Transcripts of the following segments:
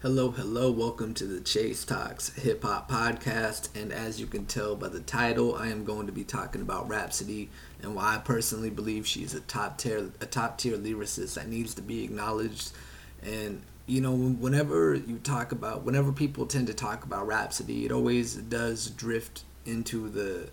Hello, hello, welcome to the Chase Talks Hip Hop Podcast. And as you can tell by the title, I am going to be talking about Rapsody and why I personally believe she's a top tier a top tier lyricist that needs to be acknowledged. And you know, whenever you talk about whenever people tend to talk about Rapsody, it always does drift into the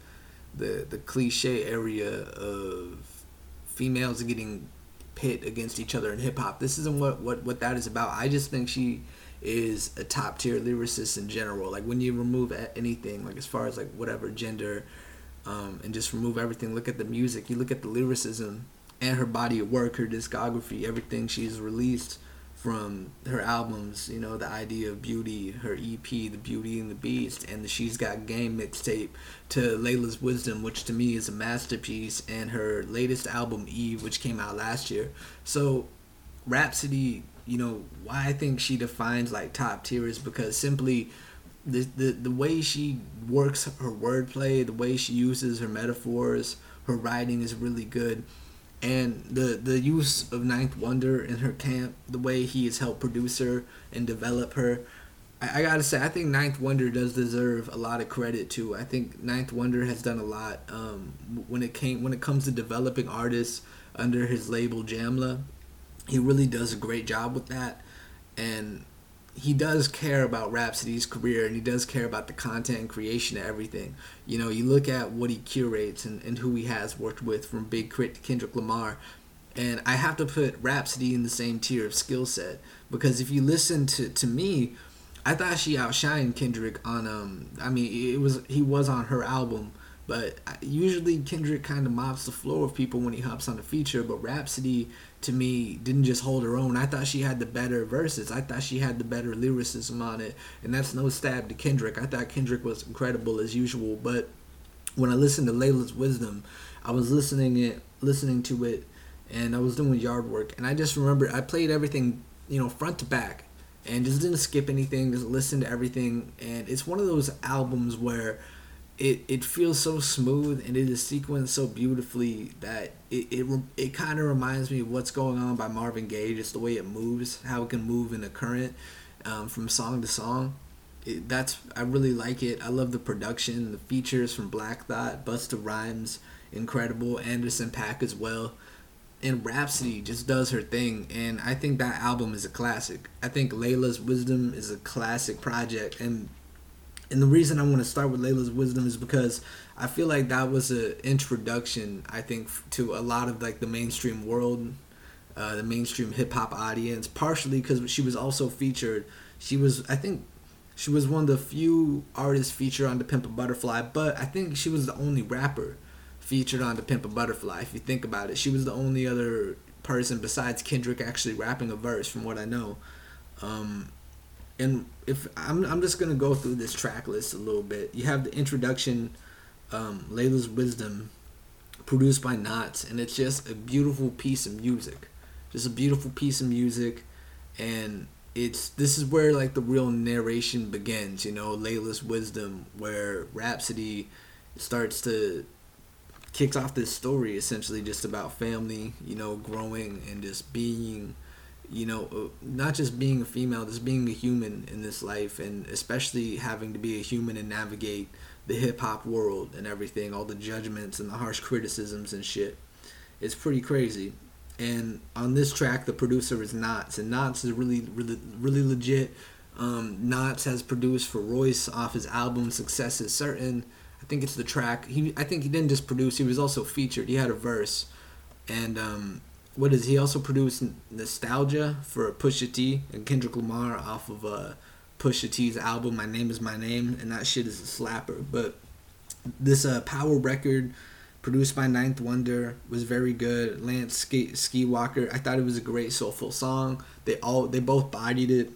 the the cliche area of females getting pit against each other in hip hop. This isn't what, what what that is about. I just think she is a top tier lyricist in general. Like when you remove anything, like as far as like whatever gender, um, and just remove everything. Look at the music. You look at the lyricism and her body of work, her discography, everything she's released from her albums, you know, the idea of beauty, her EP, The Beauty and the Beast, and the She's Got Game mixtape to Laila's Wisdom, which to me is a masterpiece, and her latest album, Eve, which came out last year. So, Rapsody, you know, why I think she defines like top tier is because simply the, the, the way she works her wordplay, the way she uses her metaphors, her writing is really good and the the use of Ninth Wonder in her camp, the way he has helped produce her and develop her. I, I, gotta say, I think Ninth Wonder does deserve a lot of credit too. I think Ninth Wonder has done a lot um, when it came when it comes to developing artists under his label Jamla. He really does a great job with that, and he does care about Rapsody's career and he does care about the content and creation of everything. You know, you look at what he curates and, and who he has worked with from Big K.R.I.T. to Kendrick Lamar. And I have to put Rhapsody in the same tier of skill set because if you listen to, to me, I thought she outshined Kendrick on um I mean it was he was on her album but usually Kendrick kind of mops the floor of people when he hops on a feature but Rapsody to me didn't just hold her own. I thought she had the better verses. I thought she had the better lyricism on it. And that's no stab to Kendrick. I thought Kendrick was incredible as usual, but when I listened to Laila's Wisdom, I was listening it listening to it and I was doing yard work and I just remember I played everything, you know, front to back and just didn't skip anything, just listened to everything and it's one of those albums where it, it feels so smooth and it is sequenced so beautifully that it it, it kind of reminds me of what's going on by Marvin Gaye, just the way it moves, how it can move in the current um, from song to song. It, that's I really like it. I love the production, the features from Black Thought, Busta Rhymes, incredible, Anderson .Paak as well. And Rapsody just does her thing, and I think that album is a classic. I think Laila's Wisdom is a classic project, and and the reason I want to start with Laila's Wisdom is because I feel like that was an introduction, I think, to a lot of like the mainstream world, uh, the mainstream hip hop audience. Partially because she was also featured. She was, I think, she was one of the few artists featured on the Pimp a Butterfly, but I think she was the only rapper featured on the Pimp a Butterfly. If you think about it, she was the only other person besides Kendrick actually rapping a verse, from what I know. Um, and if I'm, I'm just gonna go through this track list a little bit. You have the introduction, um, Laila's Wisdom, produced by Nottz, and it's just a beautiful piece of music, just a beautiful piece of music, and it's this is where like the real narration begins. You know, Laila's Wisdom, where Rapsody starts to kicks off this story essentially just about family, you know, growing and just being you know, uh, not just being a female, just being a human in this life, and especially having to be a human and navigate the hip hop world and everything, all the judgments and the harsh criticisms and shit. It's pretty crazy. And on this track, the producer is Nottz, and Nottz is really, really, really legit. Um, Nottz has produced for Royce off his album "Success Is Certain." I think it's the track. He, I think he didn't just produce; he was also featured. He had a verse, and um, what is he also produced Nosetalgia for Pusha T and Kendrick Lamar off of uh, Pusha T's album My Name Is My Name, and that shit is a slapper. But this uh, Power record produced by Ninth Wonder was very good. Lance Skiiiwalker, I thought it was a great soulful song. They all they both bodied it.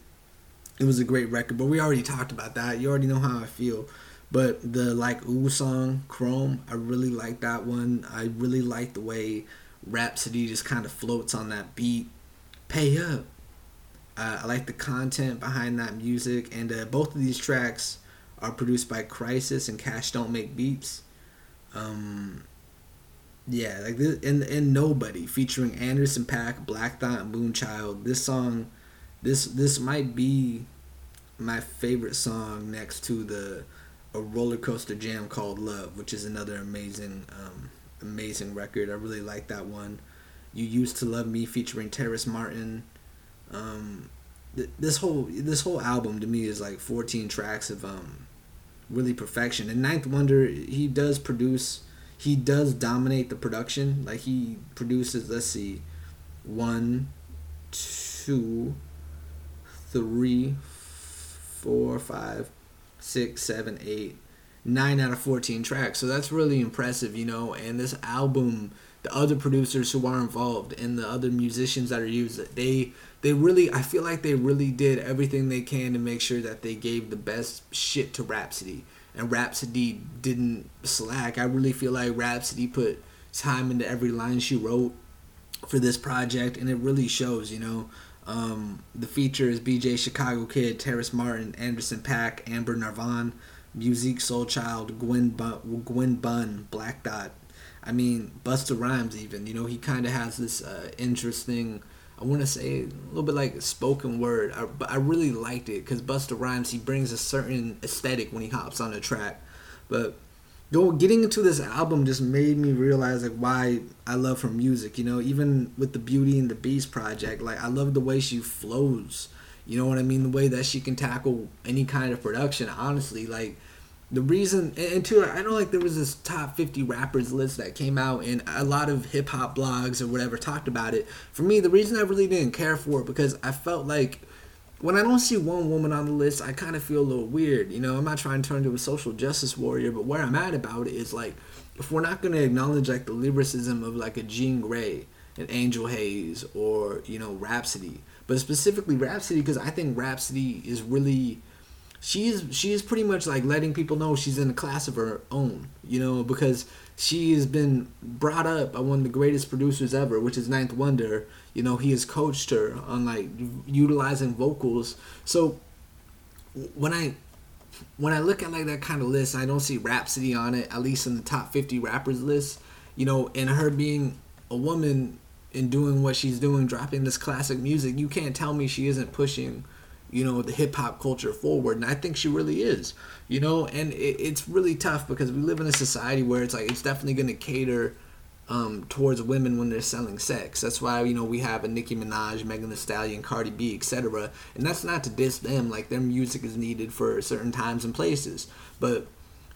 It was a great record, but we already talked about that. You already know how I feel. But the like Ooh song, Chrome, I really like that one. I really like the way Rapsody just kind of floats on that beat. Pay up. Uh, I like the content behind that music, and uh, both of these tracks are produced by Khrysis and Cash Don't Make Beats. Um, yeah, like this, and and Nobody featuring Anderson .Paak, Black Thought, and Moonchild. This song, this this might be my favorite song next to the a roller coaster jam called Love, which is another amazing um, amazing record. I really like that one. You used to love me featuring Terrace Martin. Um, th- this whole this whole album to me is like 14 tracks of um, really perfection. And Ninth Wonder, he does produce, he does dominate the production. Like he produces, let's see, one, two, three, four, five, six, seven, eight, nine out of 14 tracks. So that's really impressive, you know. And this album, the other producers who are involved and the other musicians that are used, they they really I feel like they really did everything they can to make sure that they gave the best shit to Rapsody. And Rapsody didn't slack. I really feel like Rapsody put time into every line she wrote for this project and it really shows, you know. Um, the feature is BJ Chicago Kid, Terrace Martin, Anderson .Paak, Amber Navran, Musiq Soulchild, Gwen Bunn, Gwen Bunn, Black Thought. I mean, Busta Rhymes even. You know, he kind of has this uh, interesting I want to say a little bit like spoken word, I, but I really liked it because Busta Rhymes he brings a certain aesthetic when he hops on a track. But go getting into this album just made me realize like why I love her music. You know, even with the Beauty and the Beast project, like I love the way she flows. You know what I mean? The way that she can tackle any kind of production. Honestly, like the reason and two i know like there was this top 50 rappers list that came out and a lot of hip-hop blogs or whatever talked about it for me the reason i really didn't care for it because i felt like when i don't see one woman on the list i kind of feel a little weird you know i'm not trying to turn into a social justice warrior but where i'm at about it is like if we're not going to acknowledge like the lyricism of like a Jean Grae an angel haze or you know rapsody but specifically rapsody because i think rapsody is really she's is pretty much like letting people know she's in a class of her own, you know, because she has been brought up by one of the greatest producers ever, which is Ninth Wonder. You know, he has coached her on like utilizing vocals. So when I when I look at like that kind of list, I don't see Rapsody on it, at least in the top 50 rappers list. You know, and her being a woman and doing what she's doing, dropping this classic music, you can't tell me she isn't pushing you know the hip hop culture forward and I think she really is you know? And it, it's really tough because we live in a society where it's like it's definitely going to cater um, towards women when they're selling sex. That's why you know we have a Nicki Minaj Megan Thee Stallion Cardi B etc and that's not to diss them like their music is needed for certain times and places. But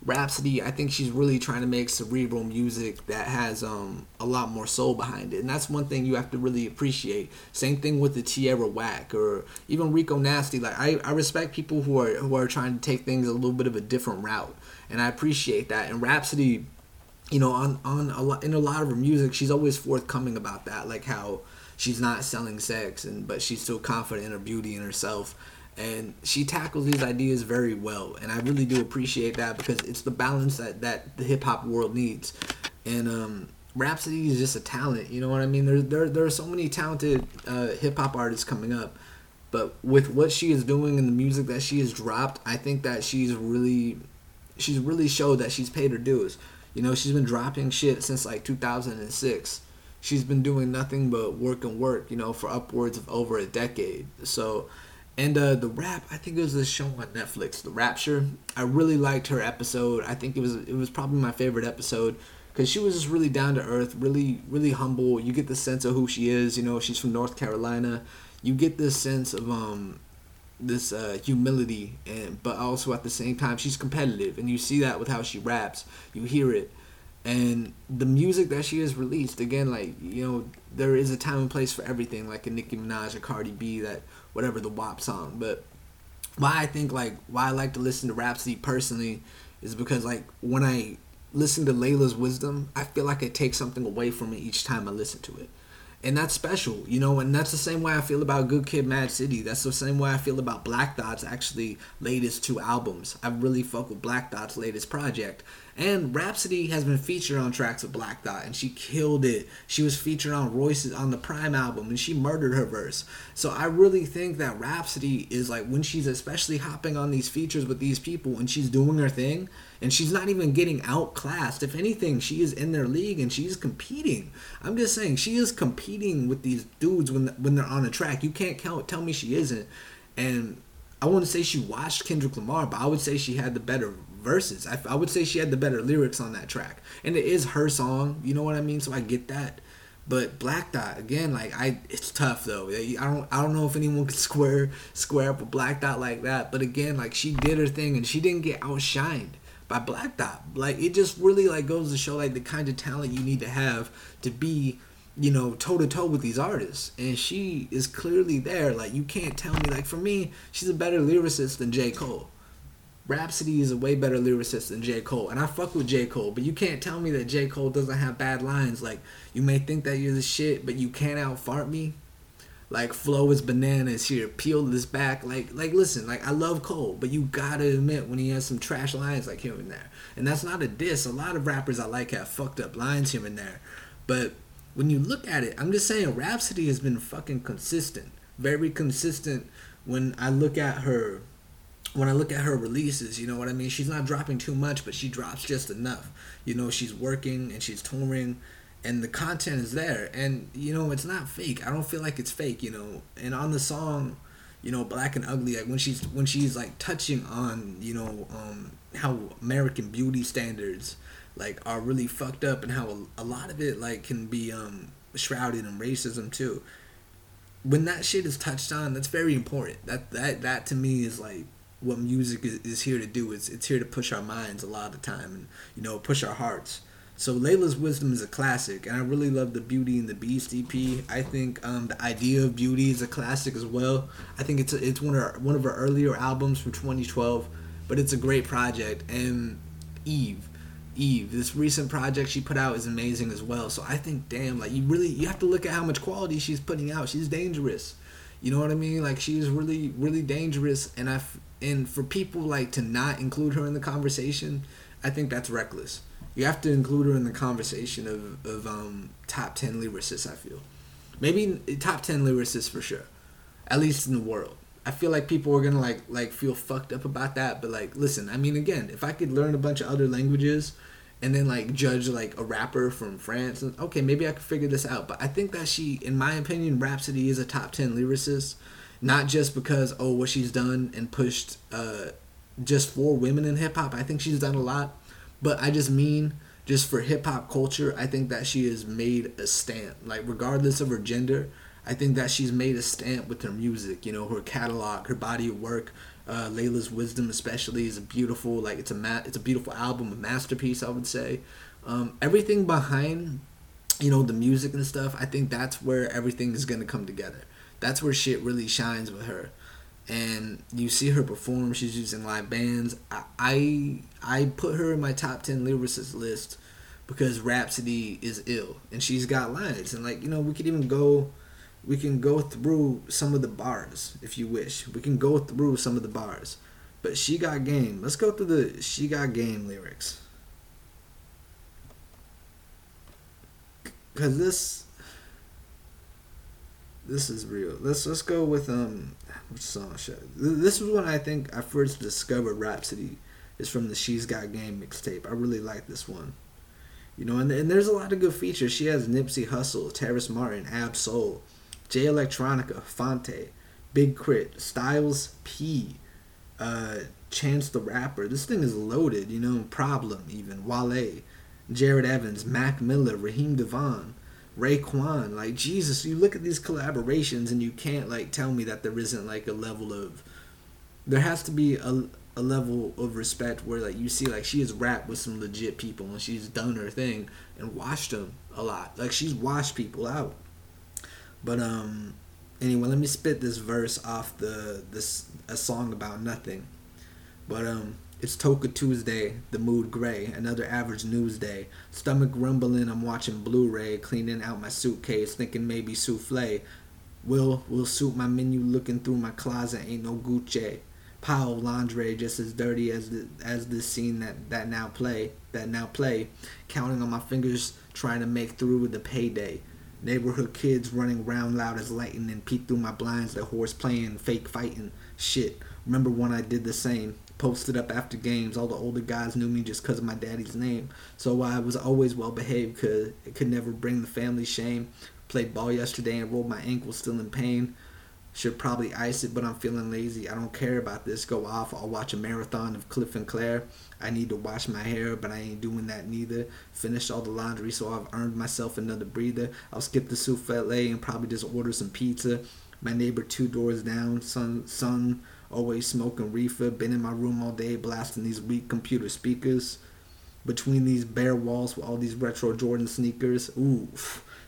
Rapsody, I think she's really trying to make cerebral music that has um, a lot more soul behind it, and that's one thing you have to really appreciate. Same thing with the Tierra Whack or even Rico Nasty. Like I, I respect people who are who are trying to take things a little bit of a different route, and I appreciate that. And Rapsody, you know, on on a lot in a lot of her music, she's always forthcoming about that, like how she's not selling sex and but she's still confident in her beauty and herself and she tackles these ideas very well and i really do appreciate that because it's the balance that, that the hip-hop world needs. And um, rapsody is just a talent you know what i mean? There, there, there are so many talented uh, hip-hop artists coming up but with what she is doing and the music that she has dropped i think that she's really she's really showed that she's paid her dues. You know she's been dropping shit since like 2006 she's been doing nothing but work and work you know for upwards of over a decade. So and uh, the rap, I think it was a show on Netflix, The Rapture. I really liked her episode. I think it was it was probably my favorite episode because she was just really down to earth, really really humble. You get the sense of who she is. You know, she's from North Carolina. You get this sense of um this uh, humility, and but also at the same time she's competitive, and you see that with how she raps. You hear it, and the music that she has released again, like you know, there is a time and place for everything. Like a Nicki Minaj or Cardi B that whatever the WAP song. But why I think like why I like to listen to Rapsody personally is because like when I listen to Laila's wisdom, I feel like I take something away from it each time I listen to it. And that's special, you know, and that's the same way I feel about Good Kid Mad City. That's the same way I feel about Black Thought's actually latest two albums. I really fuck with Black Thought's latest project. And Rapsody has been featured on tracks of Black Thot, and she killed it. She was featured on Royce's on the PRhyme album, and she murdered her verse. So I really think that Rapsody is like when she's especially hopping on these features with these people, and she's doing her thing, and she's not even getting outclassed. If anything, she is in their league and she's competing. I'm just saying she is competing with these dudes when when they're on the track. You can't count, tell me she isn't. And I wouldn't say she watched Kendrick Lamar, but I would say she had the better verses. I, I would say she had the better lyrics on that track, and it is her song. You know what I mean? So I get that. But Black Thought again, like I, it's tough though. I don't, I don't know if anyone could square square up a Black Thought like that. But again, like she did her thing and she didn't get outshined by Black Thought. Like it just really like goes to show like the kind of talent you need to have to be, you know, toe to toe with these artists. And she is clearly there. Like you can't tell me like for me, she's a better lyricist than J Cole. Rapsody is a way better lyricist than J. Cole. And I fuck with J. Cole, but you can't tell me that J. Cole doesn't have bad lines. Like, you may think that you're the shit, but you can't out fart me. Like, flow is bananas here. Peel this back. Like, like listen, like, I love Cole, but you gotta admit when he has some trash lines like here and there. And that's not a diss. A lot of rappers I like have fucked up lines here and there. But when you look at it, I'm just saying Rapsody has been fucking consistent. Very consistent when I look at her when I look at her releases, you know what I mean? She's not dropping too much, but she drops just enough. You know, she's working and she's touring and the content is there. And, you know, it's not fake. I don't feel like it's fake, you know. And on the song, you know, Black and Ugly, like when she's when she's like touching on, you know, um how American beauty standards like are really fucked up and how a, a lot of it like can be um shrouded in racism too. When that shit is touched on, that's very important. That that that to me is like what music is, is here to do. It's it's here to push our minds a lot of the time and you know push our hearts. So Laila's Wisdom is a classic, and I really love the Beauty and the Beast EP. I think um, the idea of beauty is a classic as well. I think it's a, it's one of our, one of her earlier albums from 2012, but it's a great project. And Eve, Eve, this recent project she put out is amazing as well. So I think, damn, like you really you have to look at how much quality she's putting out. She's dangerous. You know what I mean? Like she's really really dangerous, and I and for people like to not include her in the conversation, I think that's reckless. You have to include her in the conversation of of um, top ten lyricists. I feel maybe top ten lyricists for sure, at least in the world. I feel like people are gonna like like feel fucked up about that, but like listen, I mean again, if I could learn a bunch of other languages and then like judge like a rapper from France, okay, maybe I could figure this out. But I think that she, in my opinion, Rapsody is a top ten lyricist not just because oh what she's done and pushed uh, just for women in hip hop. I think she's done a lot, but I just mean just for hip hop culture. I think that she has made a stamp. Like regardless of her gender, I think that she's made a stamp with her music. You know, her catalog, her body of work. Uh, Laila's Wisdom, especially, is a beautiful like it's a ma- it's a beautiful album, a masterpiece. I would say. Um, everything behind, you know, the music and stuff. I think that's where everything is gonna come together that's where shit really shines with her. And you see her perform. She's using live bands. I I, I put her in my top ten lyricists list because Rapsody is ill and she's got lines and like you know we could even go we can go through some of the bars if you wish we can go through some of the bars but she got game let's go through the she got game lyrics because this this is real. Let's let's go with um which song should this was when I think I first discovered Rapsody is from the She's Got Game mixtape. I really like this one. You know, and, and there's a lot of good features. She has Nipsey Hussle, Terrace Martin, Ab Soul, Jay Electronica, Phonte, Big K.R.I.T., Styles P, uh, Chance the Rapper. This thing is loaded, you know, Problem even, Wale, Jared Evans, Mac Miller, Raheem DeVaughn, Raekwon. Like Jesus, you look at these collaborations and you can't like tell me that there isn't like a level of there has to be a a level of respect where like you see like she has rapped with some legit people and she's done her thing and washed them a lot. Like she's washed people out. But um anyway, let me spit this verse off the this a song about nothing. But um it's Toka Tuesday, the mood gray, another average news day. Stomach rumbling, I'm watching Blu-ray, cleaning out my suitcase, thinking maybe souffle. Will will suit my menu, looking through my closet, ain't no Gucci. Pile of lingerie just as dirty as the as this scene that, that now play that now play. Counting on my fingers, trying to make through with the payday. Neighborhood kids running round loud as lightning, peek through my blinds, the horse playing, fake fighting. Shit, remember when I did the same posted up after games. All the older guys knew me just because of my daddy's name. So I was always well behaved because it could never bring the family shame. Played ball yesterday and rolled my ankle, still in pain. Should probably ice it, but I'm feeling lazy. I don't care about this. Go off. I'll watch a marathon of Cliff and Claire. I need to wash my hair, but I ain't doing that neither. Finished all the laundry, so I've earned myself another breather. I'll skip the souffle and probably just order some pizza. My neighbor two doors down, son, son, always smoking reefer. Been in my room all day, blasting these weak computer speakers. Between these bare walls with all these retro Jordan sneakers. Ooh.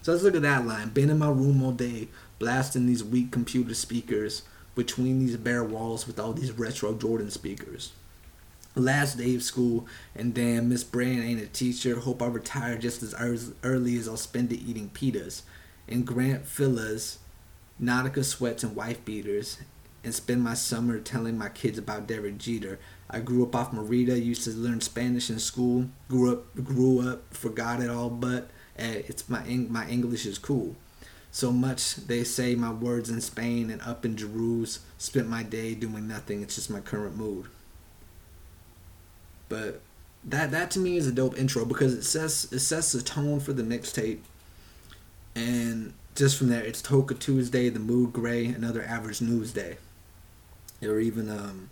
So let's look at that line. Been in my room all day, blasting these weak computer speakers between these bare walls with all these retro Jordan speakers. Last day of school, and damn, Miss Brand ain't a teacher. Hope I retire just as early as I'll spend it eating pitas. And Grant Villas, Nautica sweats and wife beaters, and spend my summer telling my kids about Derek Jeter. I grew up off Merida, used to learn Spanish in school. Grew up, grew up, forgot it all, but eh, it's my my English is cool. So much they say my words in Spain and up in Jerusalem. Spent my day doing nothing. It's just my current mood. But that that to me is a dope intro because it sets it sets the tone for the mixtape. And just from there, it's Toka Tuesday, the Mood Gray, another average news day. Or even um,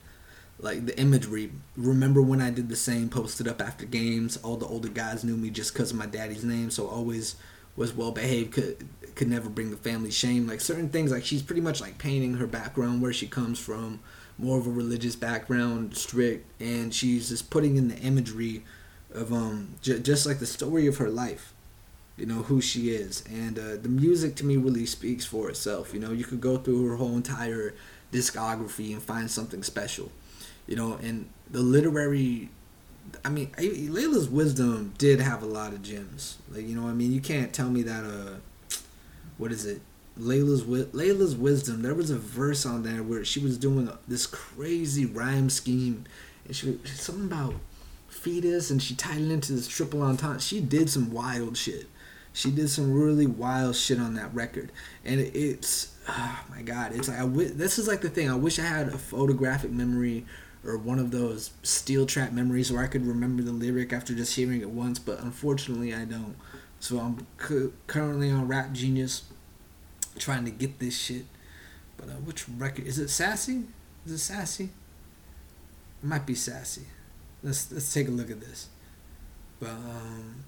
like the imagery. Remember when I did the same posted up after games? All the older guys knew me just because of my daddy's name, so always was well behaved. Could could never bring the family shame. Like certain things, like she's pretty much like painting her background, where she comes from, more of a religious background, strict, and she's just putting in the imagery of um j- just like the story of her life. You know who she is, and uh, the music to me really speaks for itself. You know, you could go through her whole entire discography and find something special. You know, and the literary I mean, Laila's wisdom did have a lot of gems. Like you know, I mean, you can't tell me that. Uh, what is it? Laila's Layla's wisdom. There was a verse on there where she was doing this crazy rhyme scheme, and she something about fetus, and she tied it into this triple entendre. She did some wild shit. She did some really wild shit on that record, and it's oh my god, it's like I w- this is like the thing. I wish I had a photographic memory or one of those steel trap memories where I could remember the lyric after just hearing it once, but unfortunately I don't. So I'm cu- currently on Rap Genius trying to get this shit. But uh, which record is it? Sassy? Is it Sassy? It might be Sassy. Let's let's take a look at this. But um,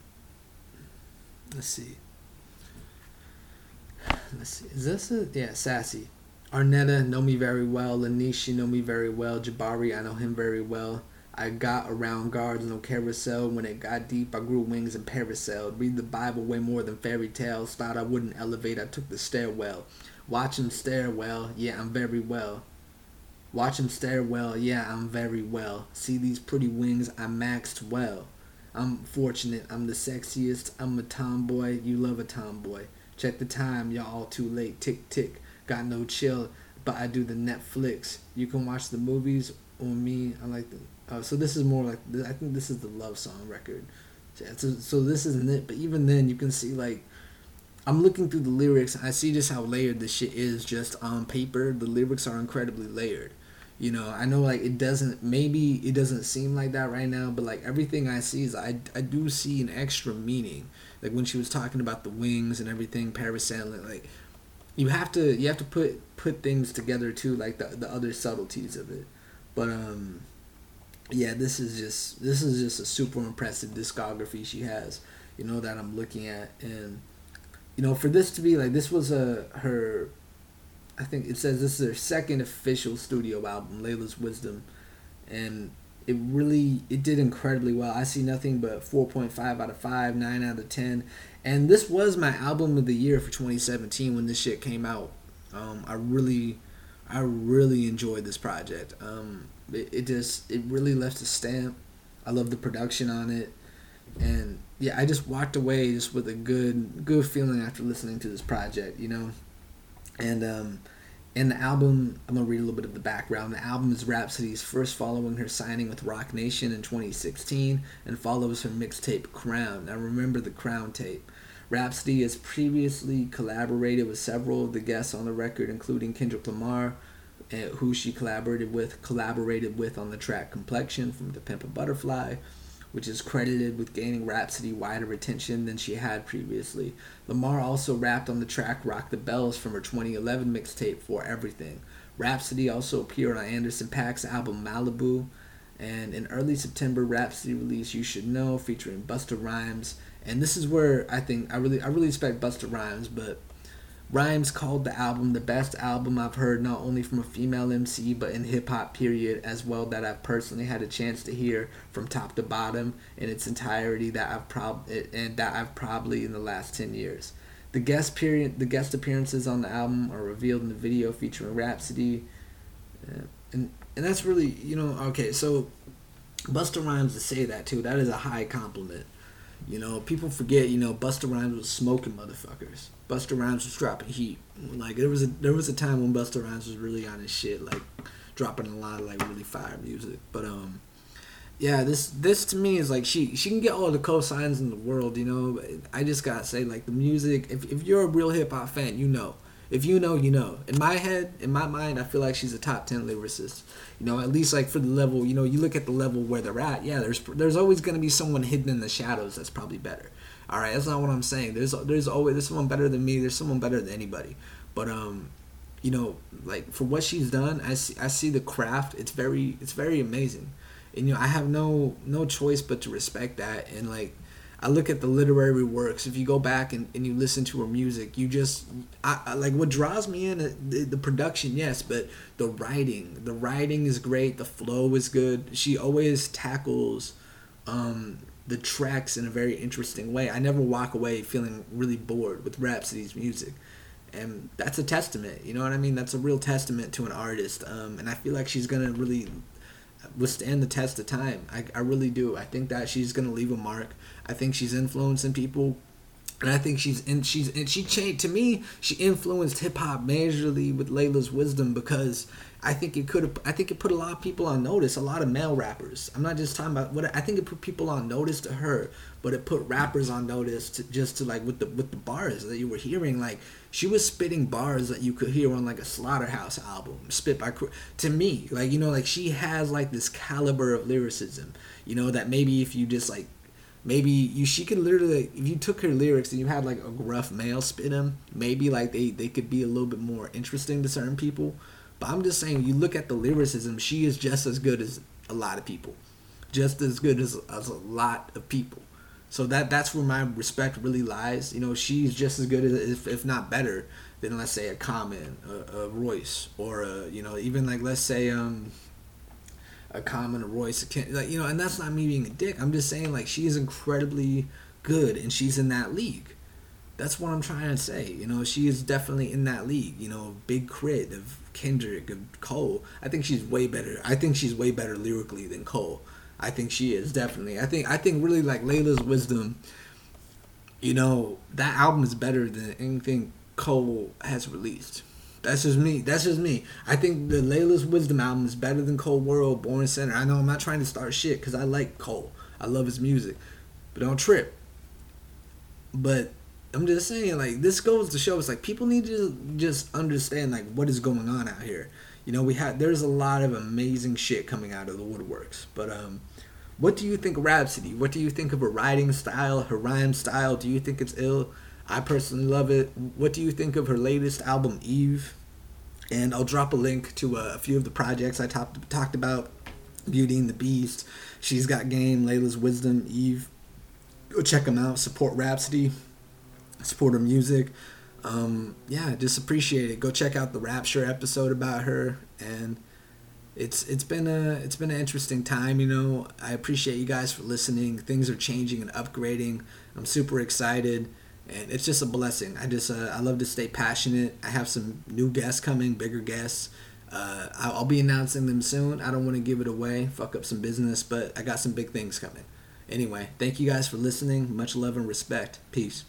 let's see. Let's see. Is this a yeah Sassy? Arnetta know me very well. Lanishi know me very well. Jabari, I know him very well. I got around guards, no carousel. When it got deep, I grew wings and parasailed. Read the Bible way more than fairy tales. Thought I wouldn't elevate, I took the stairwell. Watch him stare well, yeah, I'm very well. Watch him stare well, yeah, I'm very well. See these pretty wings, I maxed well. I'm fortunate, I'm the sexiest, I'm a tomboy, you love a tomboy. Check the time, y'all all too late, tick tick got no chill, but I do the Netflix. You can watch the movies on me. I like the. Uh, so this is more like I think this is the love song record. So, so this isn't it, but even then you can see like I'm looking through the lyrics. And I see just how layered this shit is just on paper. The lyrics are incredibly layered. You know, I know like it doesn't maybe it doesn't seem like that right now, but like everything I see is I I do see an extra meaning. Like when she was talking about the wings and everything, parasailing, like you have to you have to put put things together too, like the the other subtleties of it. But um, yeah, this is just this is just a super impressive discography she has. You know that I'm looking at, and you know for this to be like this was a her. I think it says this is her second official studio album, Laila's Wisdom, and it really it did incredibly well. I see nothing but 4.5 out of 5, 9 out of 10. And this was my album of the year for 2017 when this shit came out. Um, I really, I really enjoyed this project. Um, it, it just, it really left a stamp. I love the production on it. And yeah, I just walked away just with a good, good feeling after listening to this project, you know? And, um, in the album, I'm gonna read a little bit of the background. The album is Rapsody's first following her signing with Roc Nation in 2016 and follows her mixtape Crown. Now remember the Crown tape. Rhapsody has previously collaborated with several of the guests on the record, including Kendrick Lamar, eh, who she collaborated with collaborated with on the track Complexion from The Pimp a Butterfly, which is credited with gaining Rapsody wider attention than she had previously. Lamar also rapped on the track Rock the Bells from her 2011 mixtape For Everything. Rapsody also appeared on Anderson .Paak's album Malibu. And in early September, Rapsody released You Should Know featuring Busta Rhymes. And this is where I think I really I really respect Busta Rhymes, but Rhymes called the album the best album I've heard not only from a female MC but in hip hop period as well that I've personally had a chance to hear from top to bottom in its entirety that I've prob and that I've probably in the last 10 years. The guest period the guest appearances on the album are revealed in the video featuring Rapsody uh, and and that's really, you know, okay, so Busta Rhymes to say that too, that is a high compliment. You know, people forget, you know, Busta Rhymes was smoking motherfuckers. Busta Rhymes was dropping heat. Like there was a there was a time when Busta Rhymes was really on his shit, like dropping a lot of like really fire music. But um, yeah, this this to me is like she she can get all the cosigns in the world. You know, I just gotta say like the music. If if you're a real hip hop fan, you know. If you know, you know. In my head, in my mind, I feel like she's a top ten lyricist. You know, at least like for the level. You know, you look at the level where they're at. Yeah, there's there's always gonna be someone hidden in the shadows that's probably better. All right, that's not what I'm saying. There's there's always there's someone better than me. There's someone better than anybody. But um, you know, like for what she's done, I see I see the craft. It's very it's very amazing, and you know I have no no choice but to respect that. And like I look at the literary works. If you go back and, and you listen to her music, you just I, I like what draws me in the, the production, yes, but the writing. The writing is great. The flow is good. She always tackles um, the tracks in a very interesting way. I never walk away feeling really bored with Rapsody's music. And that's a testament, you know what I mean? That's a real testament to an artist. Um, and I feel like she's to really withstand the test of time. I, I really do. I think that she's to leave a mark. I think she's influencing people and I think she's and she's and she changed to me. She influenced hip hop majorly with Laila's wisdom because I think it could. I think it put a lot of people on notice. A lot of male rappers. I'm not just talking about what I think it put people on notice to her, but it put rappers on notice to just to like with the with the bars that you were hearing. Like she was spitting bars that you could hear on like a Slaughterhouse album, spit by to me. Like you know, like she has like this caliber of lyricism. You know that maybe if you just like maybe you she could literally if you took her lyrics and you had like a gruff male spit them maybe like they they could be a little bit more interesting to certain people but i'm just saying you look at the lyricism she is just as good as a lot of people just as good as, as a lot of people so that that's where my respect really lies you know she's just as good as if, if not better than let's say a common a, a royce or a, you know even like let's say um a Common, a Royce, a like you know, and that's not me being a dick. I'm just saying like she is incredibly good and she's in that league. That's what I'm trying to say. You know, she is definitely in that league. You know, Big K.R.I.T. of Kendrick, of Cole. I think she's way better. I think she's way better lyrically than Cole. I think she is definitely. I think I think really like Laila's Wisdom. You know, that album is better than anything Cole has released. That's just me. That's just me. I think the Laila's Wisdom album is better than Cole World, Born Sinner. I know I'm not trying to start shit because I like Cole. I love his music, but don't trip. But I'm just saying, like this goes to show, it's like people need to just understand like what is going on out here. You know, we had there's a lot of amazing shit coming out of the woodworks, but um. What do you think of Rapsody? What do you think of her writing style, her rhyme style? Do you think it's ill? I personally love it. What do you think of her latest album, Eve? And I'll drop a link to uh, a few of the projects I talked talked about. Beauty and the Beast, She's Got Game, Laila's Wisdom, Eve. Go check them out. Support Rapsody. Support her music. Um, yeah, just appreciate it. Go check out the Rapture episode about her, and it's it's been a it's been an interesting time. You know, I appreciate you guys for listening. Things are changing and upgrading. I'm super excited and it's just a blessing. I just uh, I love to stay passionate. I have some new guests coming, bigger guests. Uh, I'll, I'll be announcing them soon. I don't want to give it away, fuck up some business, but I got some big things coming. Anyway, thank you guys for listening. Much love and respect. Peace.